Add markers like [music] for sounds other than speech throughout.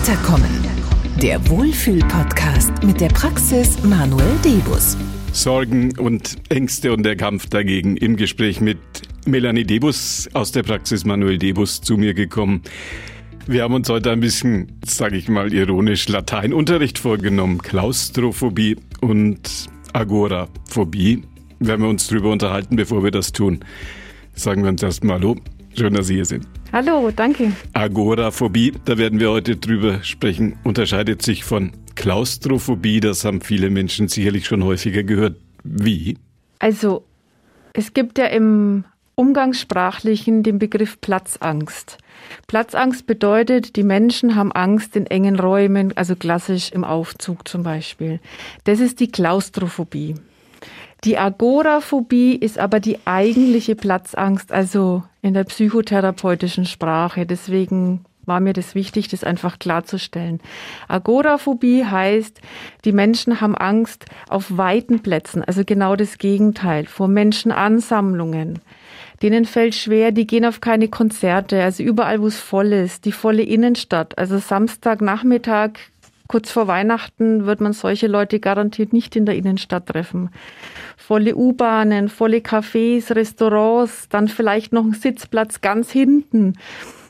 Weiterkommen. Der Wohlfühl-Podcast mit der Praxis Manuel Debus. Sorgen und Ängste und der Kampf dagegen im Gespräch mit Melanie Debus aus der Praxis Manuel Debus zu mir gekommen. Wir haben uns heute ein bisschen, sage ich mal ironisch, Lateinunterricht vorgenommen. Klaustrophobie und Agoraphobie. Werden wir uns drüber unterhalten, bevor wir das tun. Sagen wir uns erstmal Hallo. Schön, dass Sie hier sind. Hallo, danke. Agoraphobie, da werden wir heute drüber sprechen, unterscheidet sich von Klaustrophobie. Das haben viele Menschen sicherlich schon häufiger gehört. Wie? Also, es gibt ja im Umgangssprachlichen den Begriff Platzangst. Platzangst bedeutet, die Menschen haben Angst in engen Räumen, also klassisch im Aufzug zum Beispiel. Das ist die Klaustrophobie. Die Agoraphobie ist aber die eigentliche Platzangst, also in der psychotherapeutischen Sprache. Deswegen war mir das wichtig, das einfach klarzustellen. Agoraphobie heißt, die Menschen haben Angst auf weiten Plätzen, also genau das Gegenteil, vor Menschenansammlungen. Denen fällt schwer, die gehen auf keine Konzerte, also überall, wo es voll ist, die volle Innenstadt. Also Samstagnachmittag, kurz vor Weihnachten, wird man solche Leute garantiert nicht in der Innenstadt treffen. Volle U-Bahnen, volle Cafés, Restaurants, dann vielleicht noch ein Sitzplatz ganz hinten.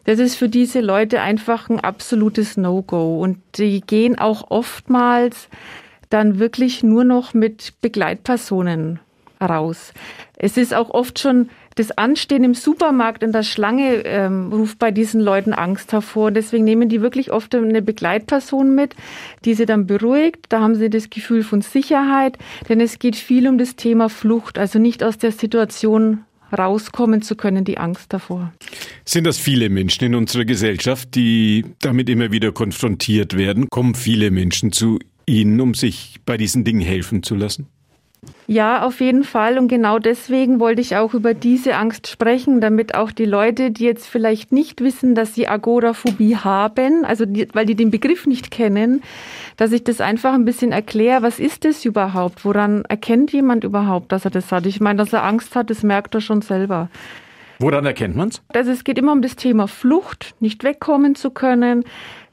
Das ist für diese Leute einfach ein absolutes No-Go. Und die gehen auch oftmals dann wirklich nur noch mit Begleitpersonen raus. Es ist auch oft schon das Anstehen im Supermarkt in der Schlange ähm, ruft bei diesen Leuten Angst hervor. Deswegen nehmen die wirklich oft eine Begleitperson mit, die sie dann beruhigt. Da haben sie das Gefühl von Sicherheit, denn es geht viel um das Thema Flucht, also nicht aus der Situation rauskommen zu können, die Angst davor. Sind das viele Menschen in unserer Gesellschaft, die damit immer wieder konfrontiert werden? Kommen viele Menschen zu Ihnen, um sich bei diesen Dingen helfen zu lassen? Ja, auf jeden Fall. Und genau deswegen wollte ich auch über diese Angst sprechen, damit auch die Leute, die jetzt vielleicht nicht wissen, dass sie Agoraphobie haben, also die, weil die den Begriff nicht kennen, dass ich das einfach ein bisschen erkläre. Was ist das überhaupt? Woran erkennt jemand überhaupt, dass er das hat? Ich meine, dass er Angst hat, das merkt er schon selber. Woran erkennt man es? Also es geht immer um das Thema Flucht, nicht wegkommen zu können,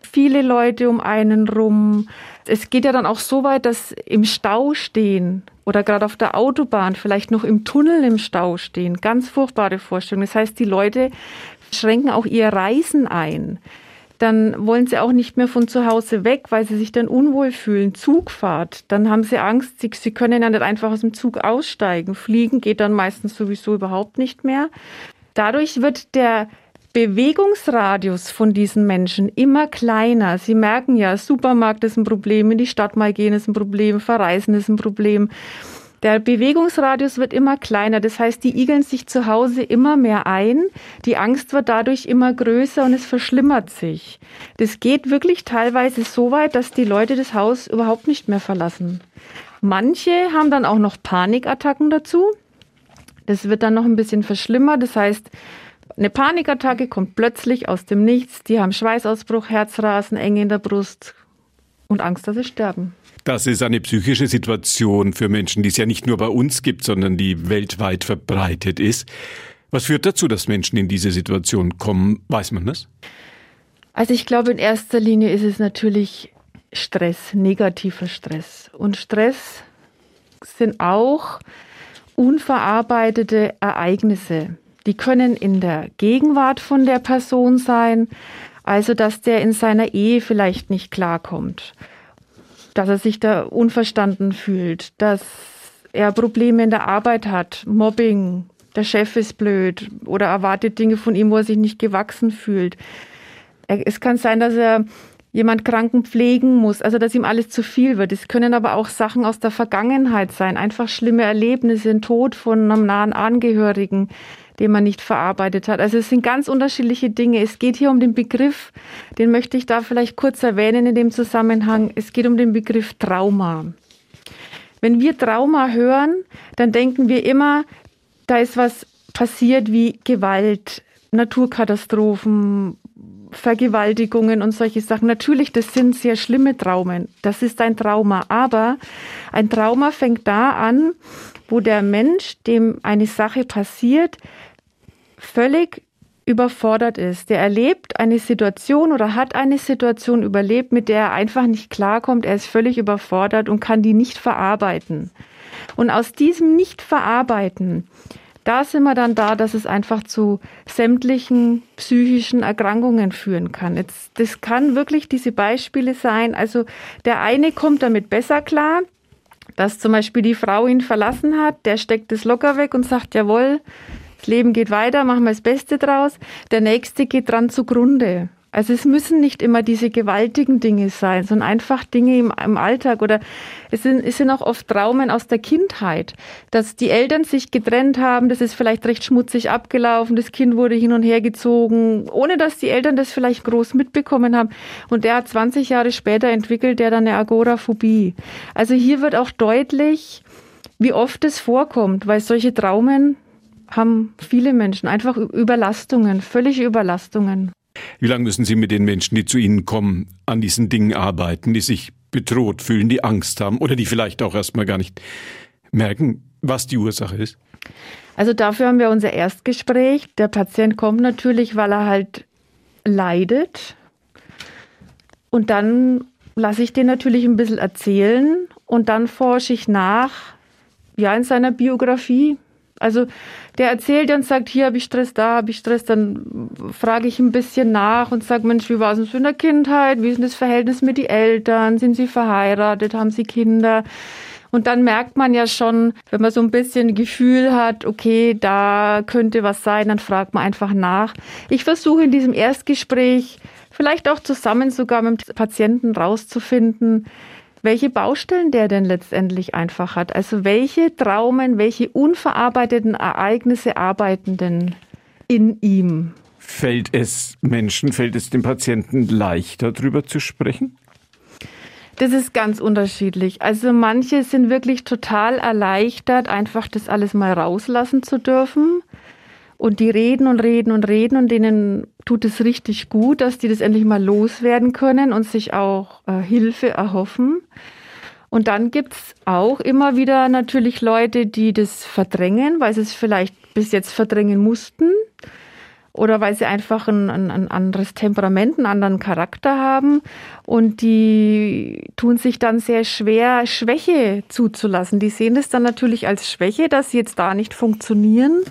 viele Leute um einen rum. Es geht ja dann auch so weit, dass im Stau stehen oder gerade auf der Autobahn, vielleicht noch im Tunnel im Stau stehen. Ganz furchtbare Vorstellung. Das heißt, die Leute schränken auch ihr Reisen ein. Dann wollen sie auch nicht mehr von zu Hause weg, weil sie sich dann unwohl fühlen. Zugfahrt, dann haben sie Angst, sie, sie können ja nicht einfach aus dem Zug aussteigen. Fliegen geht dann meistens sowieso überhaupt nicht mehr. Dadurch wird der Bewegungsradius von diesen Menschen immer kleiner. Sie merken ja, Supermarkt ist ein Problem, in die Stadt mal gehen ist ein Problem, verreisen ist ein Problem. Der Bewegungsradius wird immer kleiner. Das heißt, die igeln sich zu Hause immer mehr ein. Die Angst wird dadurch immer größer und es verschlimmert sich. Das geht wirklich teilweise so weit, dass die Leute das Haus überhaupt nicht mehr verlassen. Manche haben dann auch noch Panikattacken dazu. Das wird dann noch ein bisschen verschlimmert. Das heißt, eine Panikattacke kommt plötzlich aus dem Nichts. Die haben Schweißausbruch, Herzrasen, Enge in der Brust und Angst, dass sie sterben. Das ist eine psychische Situation für Menschen, die es ja nicht nur bei uns gibt, sondern die weltweit verbreitet ist. Was führt dazu, dass Menschen in diese Situation kommen? Weiß man das? Also ich glaube, in erster Linie ist es natürlich Stress, negativer Stress. Und Stress sind auch unverarbeitete Ereignisse. Die können in der Gegenwart von der Person sein, also dass der in seiner Ehe vielleicht nicht klarkommt, dass er sich da unverstanden fühlt, dass er Probleme in der Arbeit hat, Mobbing, der Chef ist blöd oder erwartet Dinge von ihm, wo er sich nicht gewachsen fühlt. Es kann sein, dass er jemand Kranken pflegen muss, also dass ihm alles zu viel wird. Es können aber auch Sachen aus der Vergangenheit sein, einfach schlimme Erlebnisse, ein Tod von einem nahen Angehörigen, den man nicht verarbeitet hat. Also es sind ganz unterschiedliche Dinge. Es geht hier um den Begriff, den möchte ich da vielleicht kurz erwähnen in dem Zusammenhang. Es geht um den Begriff Trauma. Wenn wir Trauma hören, dann denken wir immer, da ist was passiert wie Gewalt, Naturkatastrophen, Vergewaltigungen und solche Sachen. Natürlich, das sind sehr schlimme Traumen. Das ist ein Trauma. Aber ein Trauma fängt da an, wo der Mensch, dem eine Sache passiert, völlig überfordert ist. Der erlebt eine Situation oder hat eine Situation überlebt, mit der er einfach nicht klarkommt. Er ist völlig überfordert und kann die nicht verarbeiten. Und aus diesem Nicht-Verarbeiten, da sind wir dann da, dass es einfach zu sämtlichen psychischen Erkrankungen führen kann. Jetzt, das kann wirklich diese Beispiele sein. Also der eine kommt damit besser klar, dass zum Beispiel die Frau ihn verlassen hat, der steckt es locker weg und sagt, jawohl, das Leben geht weiter, machen wir das Beste draus. Der nächste geht dran zugrunde. Also es müssen nicht immer diese gewaltigen Dinge sein, sondern einfach Dinge im, im, Alltag oder es sind, es sind auch oft Traumen aus der Kindheit, dass die Eltern sich getrennt haben, das ist vielleicht recht schmutzig abgelaufen, das Kind wurde hin und her gezogen, ohne dass die Eltern das vielleicht groß mitbekommen haben und der hat 20 Jahre später entwickelt der dann eine Agoraphobie. Also hier wird auch deutlich, wie oft es vorkommt, weil solche Traumen haben viele Menschen einfach Überlastungen, völlige Überlastungen. Wie lange müssen Sie mit den Menschen, die zu Ihnen kommen, an diesen Dingen arbeiten, die sich bedroht fühlen, die Angst haben oder die vielleicht auch erstmal gar nicht merken, was die Ursache ist? Also dafür haben wir unser Erstgespräch. Der Patient kommt natürlich, weil er halt leidet. Und dann lasse ich den natürlich ein bisschen erzählen und dann forsche ich nach, ja, in seiner Biografie. Also der erzählt und sagt, hier habe ich Stress, da habe ich Stress, dann frage ich ein bisschen nach und sage, Mensch, wie war es in der Kindheit? Wie ist das Verhältnis mit den Eltern? Sind sie verheiratet? Haben sie Kinder? Und dann merkt man ja schon, wenn man so ein bisschen Gefühl hat, okay, da könnte was sein, dann fragt man einfach nach. Ich versuche in diesem Erstgespräch vielleicht auch zusammen sogar mit dem Patienten rauszufinden, welche Baustellen der denn letztendlich einfach hat. Also welche Traumen, welche unverarbeiteten Ereignisse arbeiten denn in ihm? Fällt es Menschen, fällt es dem Patienten leichter, darüber zu sprechen? Das ist ganz unterschiedlich. Also manche sind wirklich total erleichtert, einfach das alles mal rauslassen zu dürfen. Und die reden und reden und reden und denen tut es richtig gut, dass die das endlich mal loswerden können und sich auch äh, Hilfe erhoffen. Und dann gibt's auch immer wieder natürlich Leute, die das verdrängen, weil sie es vielleicht bis jetzt verdrängen mussten oder weil sie einfach ein, ein, ein, anderes Temperament, einen anderen Charakter haben und die tun sich dann sehr schwer, Schwäche zuzulassen. Die sehen das dann natürlich als Schwäche, dass sie jetzt da nicht funktionieren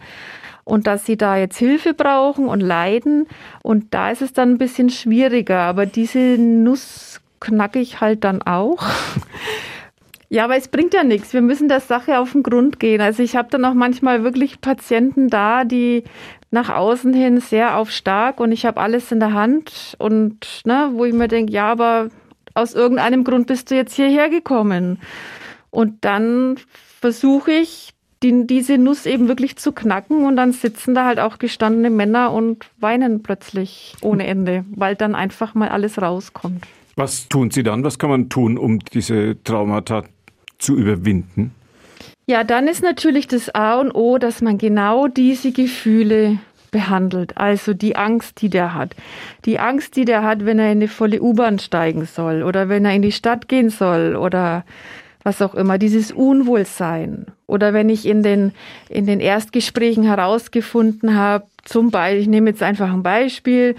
und dass sie da jetzt Hilfe brauchen und leiden. Und da ist es dann ein bisschen schwieriger. Aber diese Nuss knacke ich halt dann auch. [laughs] Ja, aber es bringt ja nichts. Wir müssen der Sache auf den Grund gehen. Also ich habe dann auch manchmal wirklich Patienten da, die nach außen hin sehr auf stark und ich habe alles in der Hand und ne, wo ich mir denke, ja, aber aus irgendeinem Grund bist du jetzt hierher gekommen. Und dann versuche ich die, diese Nuss eben wirklich zu knacken und dann sitzen da halt auch gestandene Männer und weinen plötzlich ohne Ende, weil dann einfach mal alles rauskommt. Was tun Sie dann? Was kann man tun, um diese Traumata zu überwinden? Ja, dann ist natürlich das A und O, dass man genau diese Gefühle behandelt. Also die Angst, die der hat. Die Angst, die der hat, wenn er in eine volle U-Bahn steigen soll oder wenn er in die Stadt gehen soll oder was auch immer, dieses Unwohlsein. Oder wenn ich in den, in den Erstgesprächen herausgefunden habe, zum Beispiel, ich nehme jetzt einfach ein Beispiel,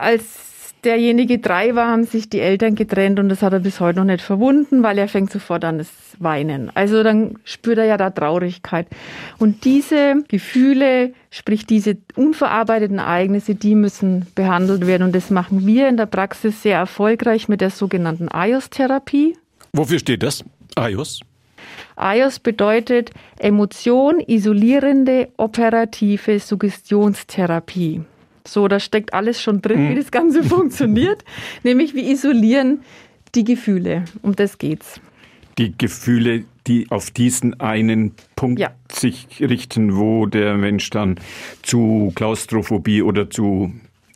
als derjenige drei war, haben sich die Eltern getrennt und das hat er bis heute noch nicht verwunden, weil er fängt sofort an das Weinen. Also dann spürt er ja da Traurigkeit. Und diese Gefühle, sprich diese unverarbeiteten Ereignisse, die müssen behandelt werden. Und das machen wir in der Praxis sehr erfolgreich mit der sogenannten AIOS-Therapie. Wofür steht das? AIOS? AIOS bedeutet Emotion isolierende operative Suggestionstherapie. So, da steckt alles schon drin, mhm. wie das Ganze [laughs] funktioniert. Nämlich, wir isolieren die Gefühle. Um das geht's. Die Gefühle, die auf diesen einen Punkt ja. sich richten, wo der Mensch dann zu Klaustrophobie oder zu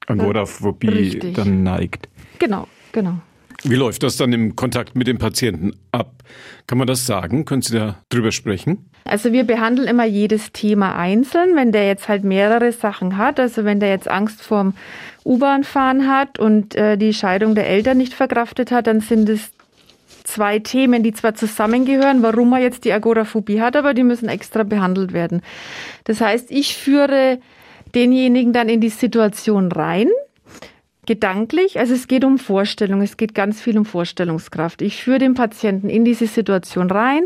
Agoraphobie Richtig. dann neigt. Genau, genau. Wie läuft das dann im Kontakt mit dem Patienten ab? Kann man das sagen? Können Sie da drüber sprechen? Also wir behandeln immer jedes Thema einzeln. Wenn der jetzt halt mehrere Sachen hat, also wenn der jetzt Angst vorm U-Bahn-Fahren hat und äh, die Scheidung der Eltern nicht verkraftet hat, dann sind es zwei Themen, die zwar zusammengehören, warum er jetzt die Agoraphobie hat, aber die müssen extra behandelt werden. Das heißt, ich führe denjenigen dann in die Situation rein, gedanklich. Also es geht um Vorstellung, es geht ganz viel um Vorstellungskraft. Ich führe den Patienten in diese Situation rein,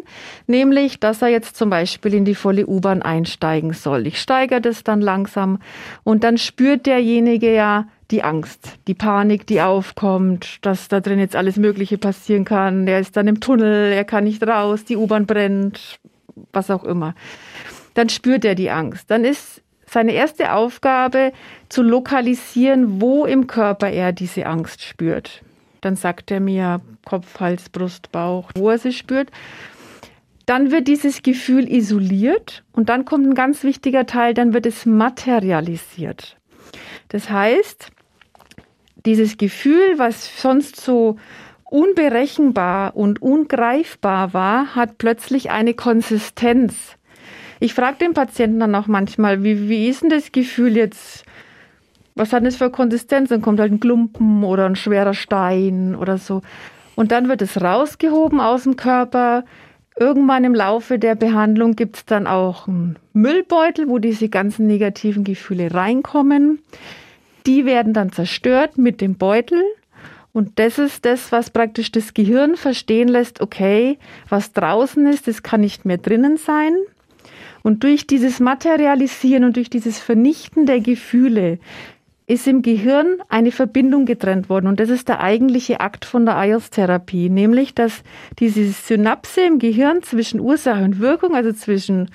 nämlich, dass er jetzt zum Beispiel in die volle U-Bahn einsteigen soll. Ich steigere das dann langsam und dann spürt derjenige ja die Angst, die Panik, die aufkommt, dass da drin jetzt alles Mögliche passieren kann. Er ist dann im Tunnel, er kann nicht raus, die U-Bahn brennt, was auch immer. Dann spürt er die Angst. Dann ist seine erste Aufgabe zu lokalisieren, wo im Körper er diese Angst spürt. Dann sagt er mir Kopf, Hals, Brust, Bauch, wo er sie spürt. Dann wird dieses Gefühl isoliert und dann kommt ein ganz wichtiger Teil, dann wird es materialisiert. Das heißt, dieses Gefühl, was sonst so unberechenbar und ungreifbar war, hat plötzlich eine Konsistenz. Ich frage den Patienten dann auch manchmal, wie, wie ist denn das Gefühl jetzt? Was hat das für Konsistenz? Dann kommt halt ein Klumpen oder ein schwerer Stein oder so. Und dann wird es rausgehoben aus dem Körper. Irgendwann im Laufe der Behandlung gibt es dann auch einen Müllbeutel, wo diese ganzen negativen Gefühle reinkommen. Die werden dann zerstört mit dem Beutel. Und das ist das, was praktisch das Gehirn verstehen lässt, okay, was draußen ist, das kann nicht mehr drinnen sein. Und durch dieses Materialisieren und durch dieses Vernichten der Gefühle ist im Gehirn eine Verbindung getrennt worden. Und das ist der eigentliche Akt von der IOS-Therapie, nämlich dass diese Synapse im Gehirn zwischen Ursache und Wirkung, also zwischen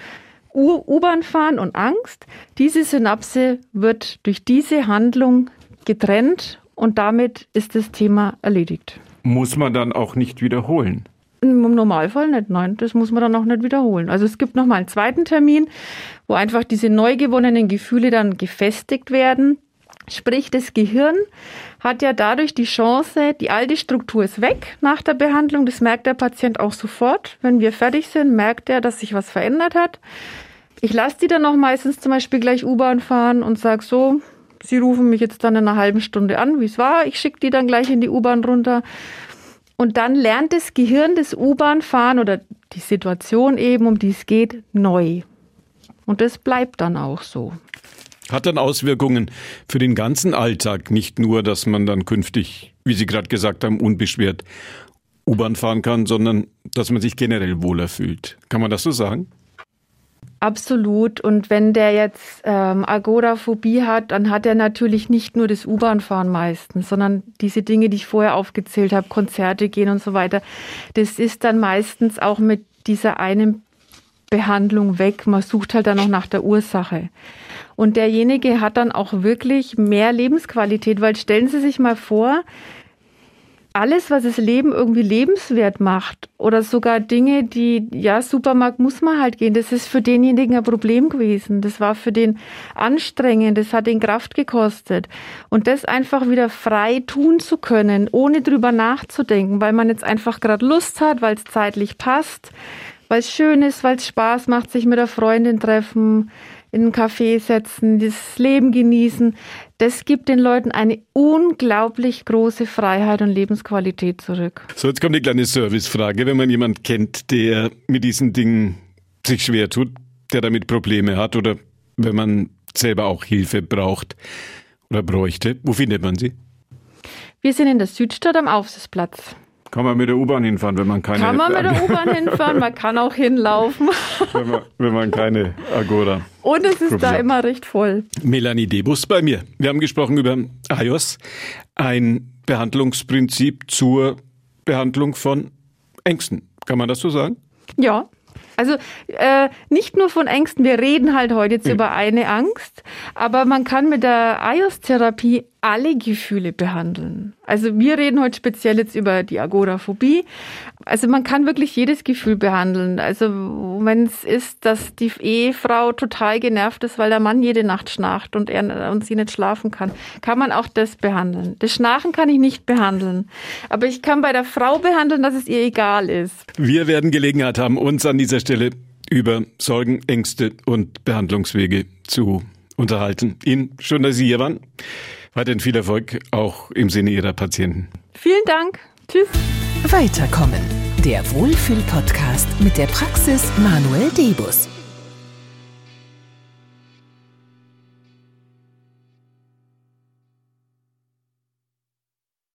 U-Bahn fahren und Angst, diese Synapse wird durch diese Handlung getrennt und damit ist das Thema erledigt. Muss man dann auch nicht wiederholen? Im Normalfall nicht, nein, das muss man dann auch nicht wiederholen. Also es gibt nochmal einen zweiten Termin, wo einfach diese neu gewonnenen Gefühle dann gefestigt werden. Sprich, das Gehirn hat ja dadurch die Chance, die alte Struktur ist weg nach der Behandlung. Das merkt der Patient auch sofort. Wenn wir fertig sind, merkt er, dass sich was verändert hat. Ich lasse die dann auch meistens zum Beispiel gleich U-Bahn fahren und sage so, Sie rufen mich jetzt dann in einer halben Stunde an, wie es war. Ich schicke die dann gleich in die U-Bahn runter und dann lernt das Gehirn das U-Bahn-Fahren oder die Situation eben, um die es geht, neu. Und das bleibt dann auch so. Hat dann Auswirkungen für den ganzen Alltag, nicht nur, dass man dann künftig, wie Sie gerade gesagt haben, unbeschwert U-Bahn fahren kann, sondern dass man sich generell wohler fühlt. Kann man das so sagen? Absolut. Und wenn der jetzt ähm, Agoraphobie hat, dann hat er natürlich nicht nur das U-Bahn-Fahren meistens, sondern diese Dinge, die ich vorher aufgezählt habe, Konzerte gehen und so weiter. Das ist dann meistens auch mit dieser einen Behandlung weg. Man sucht halt dann noch nach der Ursache. Und derjenige hat dann auch wirklich mehr Lebensqualität, weil stellen Sie sich mal vor, alles, was das Leben irgendwie lebenswert macht oder sogar Dinge, die, ja, Supermarkt muss man halt gehen, das ist für denjenigen ein Problem gewesen. Das war für den anstrengend, das hat ihn Kraft gekostet. Und das einfach wieder frei tun zu können, ohne drüber nachzudenken, weil man jetzt einfach gerade Lust hat, weil es zeitlich passt, weil es schön ist, weil es Spaß macht, sich mit der Freundin treffen, in einen Café setzen, das Leben genießen. Das gibt den Leuten eine unglaublich große Freiheit und Lebensqualität zurück. So, jetzt kommt die kleine Servicefrage. Wenn man jemanden kennt, der mit diesen Dingen sich schwer tut, der damit Probleme hat oder wenn man selber auch Hilfe braucht oder bräuchte, wo findet man sie? Wir sind in der Südstadt am Aufsichtsplatz. Kann man mit der U-Bahn hinfahren, wenn man keine... Kann man mit der U-Bahn hinfahren, man kann auch hinlaufen. [laughs] wenn, man, wenn man keine Agora... Und es ist da immer recht voll. Melanie Debus bei mir. Wir haben gesprochen über IOS, ein Behandlungsprinzip zur Behandlung von Ängsten. Kann man das so sagen? Ja, also äh, nicht nur von Ängsten, wir reden halt heute jetzt mhm. über eine Angst, aber man kann mit der IOS-Therapie alle Gefühle behandeln. Also wir reden heute speziell jetzt über die Agoraphobie. Also man kann wirklich jedes Gefühl behandeln. Also wenn es ist, dass die Ehefrau total genervt ist, weil der Mann jede Nacht schnarcht und er und sie nicht schlafen kann, kann man auch das behandeln. Das Schnarchen kann ich nicht behandeln, aber ich kann bei der Frau behandeln, dass es ihr egal ist. Wir werden Gelegenheit haben, uns an dieser Stelle über Sorgen, Ängste und Behandlungswege zu unterhalten. Ihnen schön, dass Sie hier waren. Weiterhin viel Erfolg auch im Sinne Ihrer Patienten. Vielen Dank. Tschüss. Weiterkommen. Der Wohlfühl-Podcast mit der Praxis Manuel Debus.